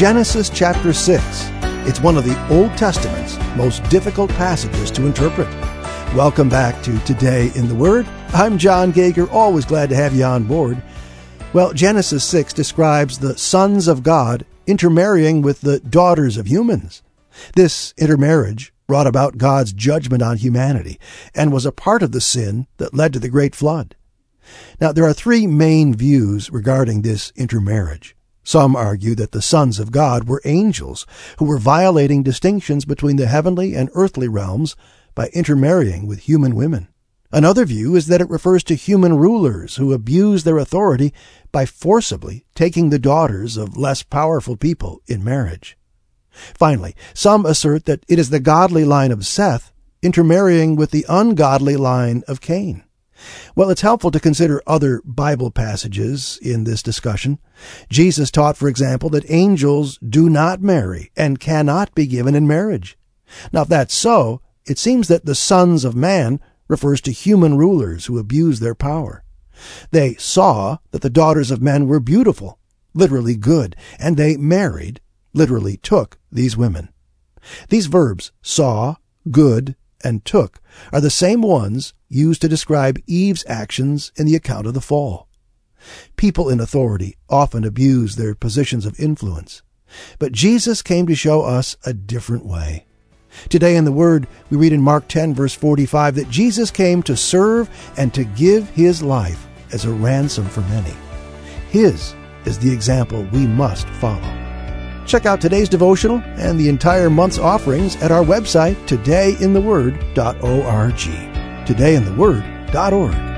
Genesis chapter 6. It's one of the Old Testament's most difficult passages to interpret. Welcome back to Today in the Word. I'm John Gager, always glad to have you on board. Well, Genesis 6 describes the sons of God intermarrying with the daughters of humans. This intermarriage brought about God's judgment on humanity and was a part of the sin that led to the great flood. Now, there are three main views regarding this intermarriage. Some argue that the sons of God were angels who were violating distinctions between the heavenly and earthly realms by intermarrying with human women. Another view is that it refers to human rulers who abuse their authority by forcibly taking the daughters of less powerful people in marriage. Finally, some assert that it is the godly line of Seth intermarrying with the ungodly line of Cain. Well, it's helpful to consider other Bible passages in this discussion. Jesus taught, for example, that angels do not marry and cannot be given in marriage. Now, if that's so, it seems that the sons of man refers to human rulers who abuse their power. They saw that the daughters of men were beautiful, literally good, and they married, literally took, these women. These verbs, saw, good, and took, are the same ones used to describe Eve's actions in the account of the fall. People in authority often abuse their positions of influence, but Jesus came to show us a different way. Today in the Word, we read in Mark 10, verse 45, that Jesus came to serve and to give his life as a ransom for many. His is the example we must follow. Check out today's devotional and the entire month's offerings at our website, todayintheword.org. Todayintheword.org.